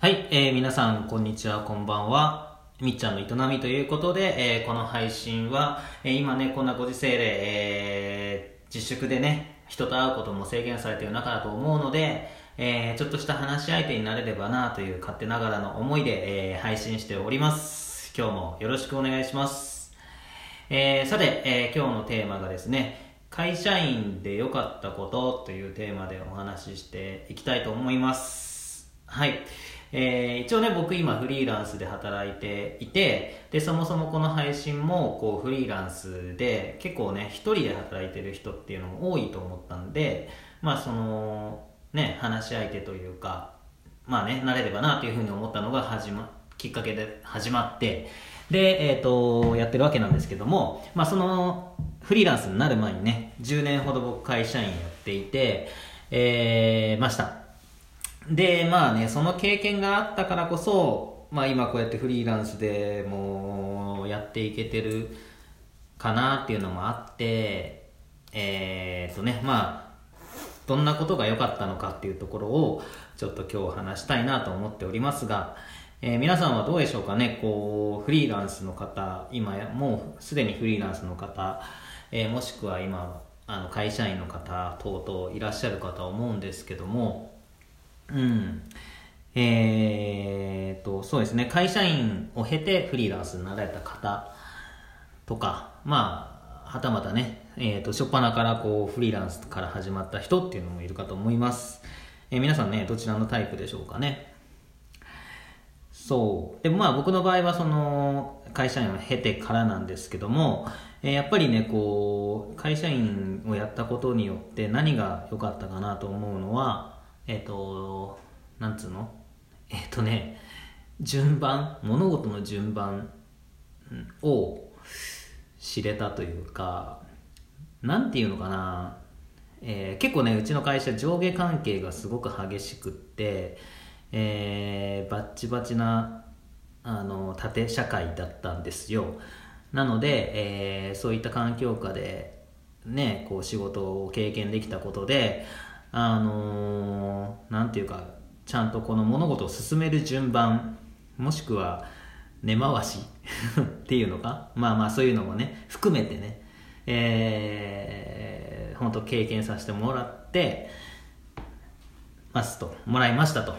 はい、えー皆さん、こんにちは、こんばんは。みっちゃんの営みということで、えーこの配信は、えー今ね、こんなご時世で、えー自粛でね、人と会うことも制限されている中だと思うので、えーちょっとした話し相手になれればなという勝手ながらの思いで、えー配信しております。今日もよろしくお願いします。えーさて、えー今日のテーマがですね、会社員で良かったことというテーマでお話ししていきたいと思います。はい。えー一応ね、僕今フリーランスで働いていて、で、そもそもこの配信も、こう、フリーランスで、結構ね、一人で働いてる人っていうのも多いと思ったんで、まあ、その、ね、話し相手というか、まあね、なれればなというふうに思ったのが始ま、きっかけで始まって、で、えっ、と、やってるわけなんですけども、まあその、フリーランスになる前にね、10年ほど僕会社員やっていて、えー、ました。で、まあね、その経験があったからこそ、まあ今こうやってフリーランスでもうやっていけてるかなっていうのもあって、えー、とね、まあ、どんなことが良かったのかっていうところをちょっと今日話したいなと思っておりますが、えー皆さんはどうでしょうかねこうフリーランスの方今もうすでにフリーランスの方、えーもしくは今あの会社員の方等々いらっしゃるかと思うんですけどもうん。えー、とそうですね。会社員を経てフリーランスになられた方とかまあはたまたね、えー、と初っ端からこうフリーランスから始まった人っていうのもいるかと思います、えー皆さんねどちらのタイプでしょうかね。そう。でもまあ僕の場合はその会社員を経てからなんですけども、えやっぱりねこう会社員をやったことによって何が良かったかなと思うのはえっ、となんつうの？えっ、とね順番物事の順番を知れたというかなんていうのかな、えー結構ねうちの会社上下関係がすごく激しくって、えーバッチバチなあの縦社会だったんですよ。なので、えーそういった環境下でねこう仕事を経験できたことであのーなんていうかちゃんとこの物事を進める順番もしくは根回し っていうのか？まあまあそういうのもね含めてね。えー、本当経験させてもらってますと。もらいましたと。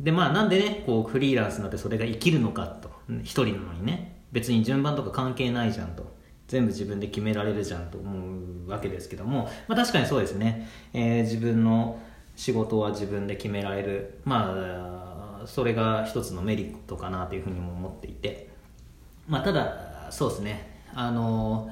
でまあなんでねこうフリーランスになってそれが生きるのかと。一人なのにね。別に順番とか関係ないじゃんと。全部自分で決められるじゃんと思うわけですけども、まあ、確かにそうですね、えー自分の仕事は自分で決められる。まあそれが一つのメリットかなというふうにも思っていて。まあただそうですね。あの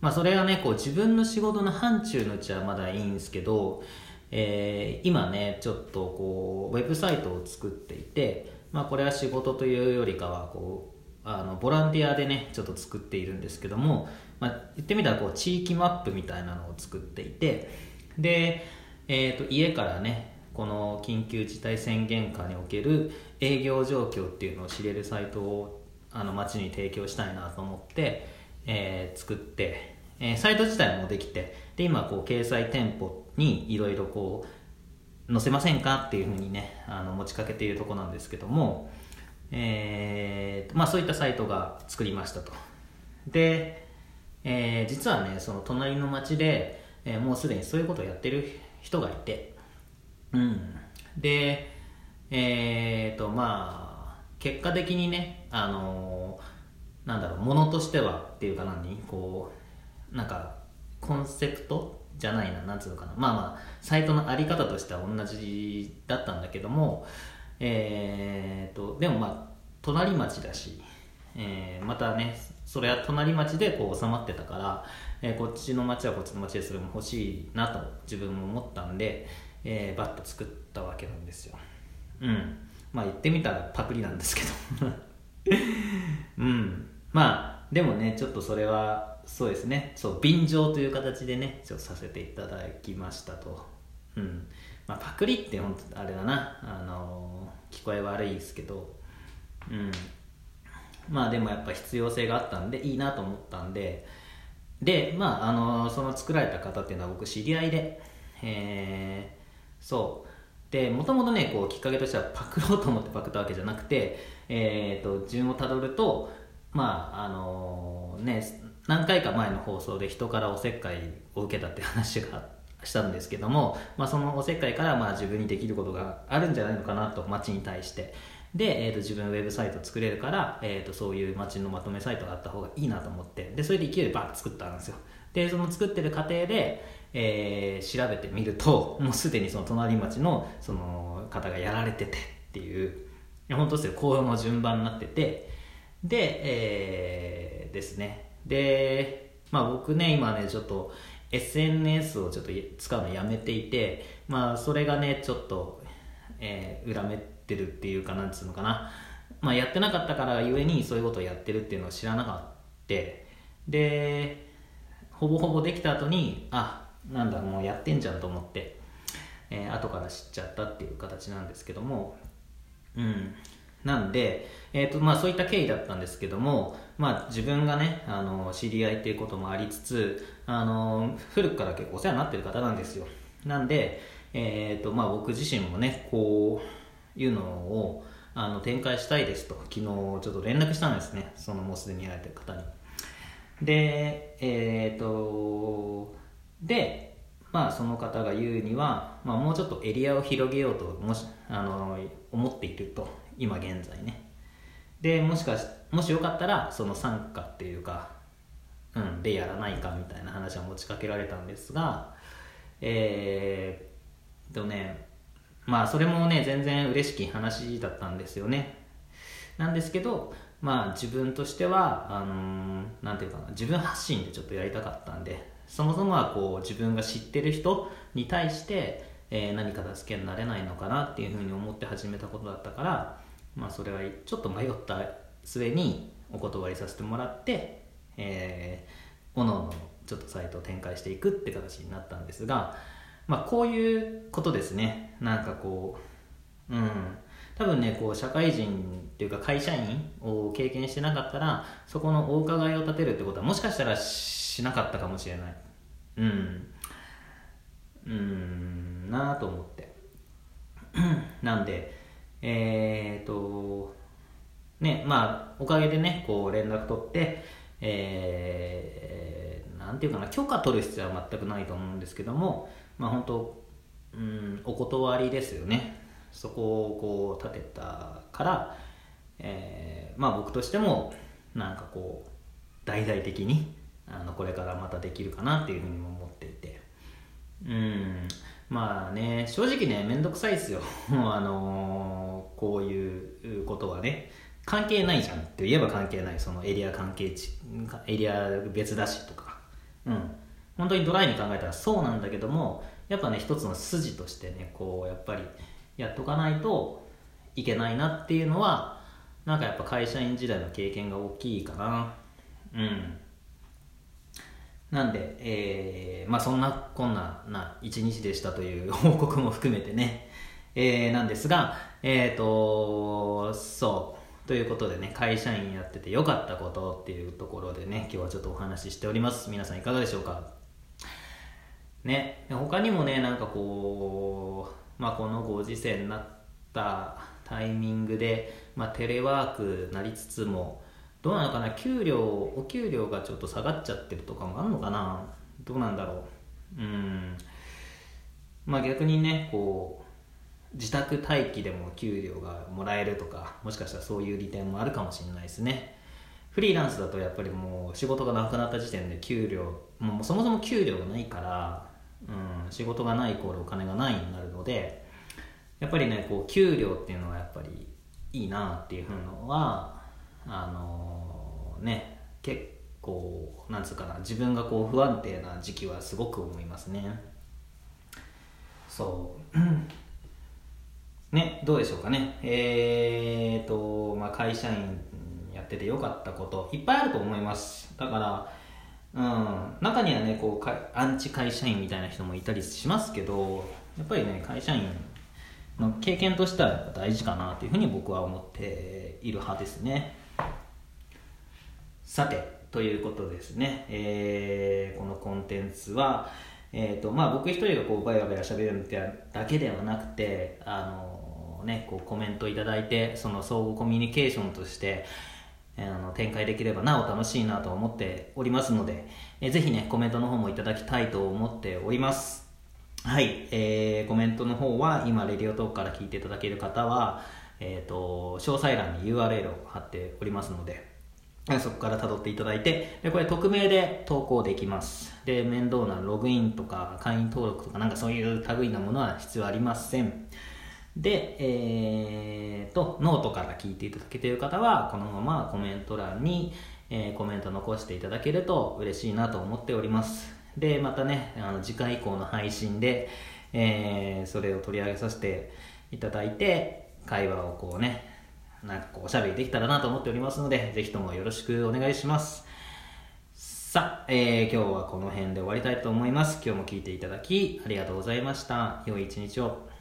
まあそれはねこう自分の仕事の範疇のうちはまだいいんですけど、えー今ねちょっとこうウェブサイトを作っていてまあこれは仕事というよりかはこうあのボランティアでねちょっと作っているんですけども、まあ、言ってみたらこう地域マップみたいなのを作っていてで、えー、と家からねこの緊急事態宣言下における営業状況っていうのを知れるサイトをあの街に提供したいなと思って、えー作って、えーサイト自体もできてで今こう掲載店舗にいろいろこう載せませんかっていうふうにねあの持ちかけているとこなんですけども、えーまあ、そういったサイトが作りましたと。で、えー実はねその隣の町で、えーもうすでにそういうことをやってる人がいて。うん。でえーとまあ結果的にねあのなんだろうものとしてはっていうか何こうなんかコンセプトじゃないななんつうのかな。まあまあサイトのあり方としては同じだったんだけどもえーとでもまあ隣町だし、えーまたねそれは隣町でこう収まってたから、えーこっちの町はこっちの町でそれも欲しいなと自分も思ったんで、えーバッと作ったわけなんですよ。うん。まあ言ってみたらパクリなんですけど。うん。まあでもねちょっとそれはそうですね。そう便乗という形でねちょっとさせていただきましたと。うん。まあパクリって本当あれだな。あの聞こえ悪いですけど。うん。まあでもやっぱ必要性があったんでいいなと思ったんで。でまああのその作られた方っていうのは僕知り合いで。えーそう。でもともとねこうきっかけとしてはパクろうと思ってパクったわけじゃなくて、えーと、順をたどるとまああの、ね何回か前の放送で人からおせっかいを受けたって話があってしたんですけども、まあ、そのおせっかいからまあ自分にできることがあるんじゃないのかなと街に対して。で、えー、と自分ウェブサイト作れるから、えー、とそういう街のまとめサイトがあった方がいいなと思って。でそれで勢いでバーッと作ったんですよ。でその作ってる過程で、えー、調べてみるともうすでにその隣町のその方がやられててっていう。本当ですよ。紅葉の順番になってて。で、えー、ですね。でまあ僕ね今ねちょっと SNS をちょっと使うのやめていてまあそれがねちょっと、えー、恨めてるっていうかなんつうのかな。まあやってなかったからゆえにそういうことをやってるっていうのを知らなかったでほぼほぼできた後にあなんだもうやってんじゃんと思って、えー、後から知っちゃったっていう形なんですけども。うん。なんで、えーとまあ、そういった経緯だったんですけども、まあ、自分がねあの知り合いっていうこともありつつあの古くから結構お世話になってる方なんですよ。なんで、えーとまあ、僕自身もねこういうのをあの展開したいですと昨日ちょっと連絡したんですね。そのもうすでにやられてる方に。でえっ、ー、とでまあその方が言うには、まあ、もうちょっとエリアを広げようともしあの思っていると今現在ね。でもしかしもしよかったらその参加っていうかうんでやらないかみたいな話は持ちかけられたんですがえー、とねまあそれもね全然嬉しき話だったんですよね。なんですけどまあ自分としてはあのなんていうかな自分発信でちょっとやりたかったんでそもそもはこう自分が知ってる人に対して、えー、何か助けになれないのかなっていうふうに思って始めたことだったからまあそれはちょっと迷った末にお断りさせてもらってえー、おのおのちょっとサイトを展開していくって形になったんですがまあこういうことですね。なんかこううん。多分ねこう社会人っていうか会社員を経験してなかったらそこのお伺いを立てるってことはもしかしたらしなかったかもしれない。うん。うん。なあと思って。なんでえっ、ー、とねまあおかげでねこう連絡取ってえー、なんていうかな許可取る必要は全くないと思うんですけどもまあ本当うんお断りですよね。そこをこう立てたから、えー、まあ僕としてもなんかこう大々的にあのこれからまたできるかなっていうふうにも思っていて。うん。まあね正直ね面倒くさいですよ。あのー、こういうことはね。関係ないじゃん。って言えば関係ない。そのエリア関係値。エリア別だしとか。うん。本当にドライに考えたらそうなんだけどもやっぱね一つの筋としてねこうやっぱりやっとかないといけないなっていうのはなんかやっぱ会社員時代の経験が大きいかな。うん。なんで、えー、まあそんなこんなな一日でしたという報告も含めてね、えー、なんですが、えっ、ー、と、そう、ということでね、会社員やっててよかったことっていうところでね、今日はちょっとお話ししております。皆さんいかがでしょうか？ね、他にもね、なんかこう、まあ、このご時世になったタイミングで、まあ、テレワークなりつつもどうなのかな？給料お給料がちょっと下がっちゃってるとかもあるのかな？どうなんだろう？うん。まあ逆にねこう自宅待機でも給料がもらえるとかもしかしたらそういう利点もあるかもしれないですね。フリーランスだとやっぱりもう仕事がなくなった時点で給料もうそもそも給料がないからうん、仕事がないイコールお金がないになるのでやっぱりねこう給料っていうのはやっぱりいいなっていうのはあのー、ね結構なんつうかな自分がこう不安定な時期はすごく思いますね。そう。ねどうでしょうかね。えーと、まあ、会社員やっててよかったこといっぱいあると思います。だからうん、中にはねこうアンチ会社員みたいな人もいたりしますけどやっぱりね会社員の経験としては大事かなというふうに僕は思っている派ですね。さてということですね、えー、このコンテンツは、えーとまあ、僕一人がこうバヤバヤ喋るだけではなくてあの、ね、こうコメントいただいてその相互コミュニケーションとしてあの展開できればなお楽しいなと思っておりますので、えー、ぜひねコメントの方もいただきたいと思っております。はい、えー、コメントの方は今 Radiotalk から聞いていただける方は、えーと、詳細欄に URL を貼っておりますのでそこから辿っていただいてでこれ匿名で投稿できます。で面倒なログインとか会員登録とかなんかそういう類なものは必要ありません。で、えーと、ノートから聞いていただけている方はこのままコメント欄に、えー、コメント残していただけると嬉しいなと思っております。でまたねあの次回以降の配信で、えー、それを取り上げさせていただいて会話をこうねなんかこうおしゃべりできたらなと思っておりますのでぜひともよろしくお願いします。さあ、えー、今日はこの辺で終わりたいと思います。今日も聞いていただきありがとうございました。良い一日を。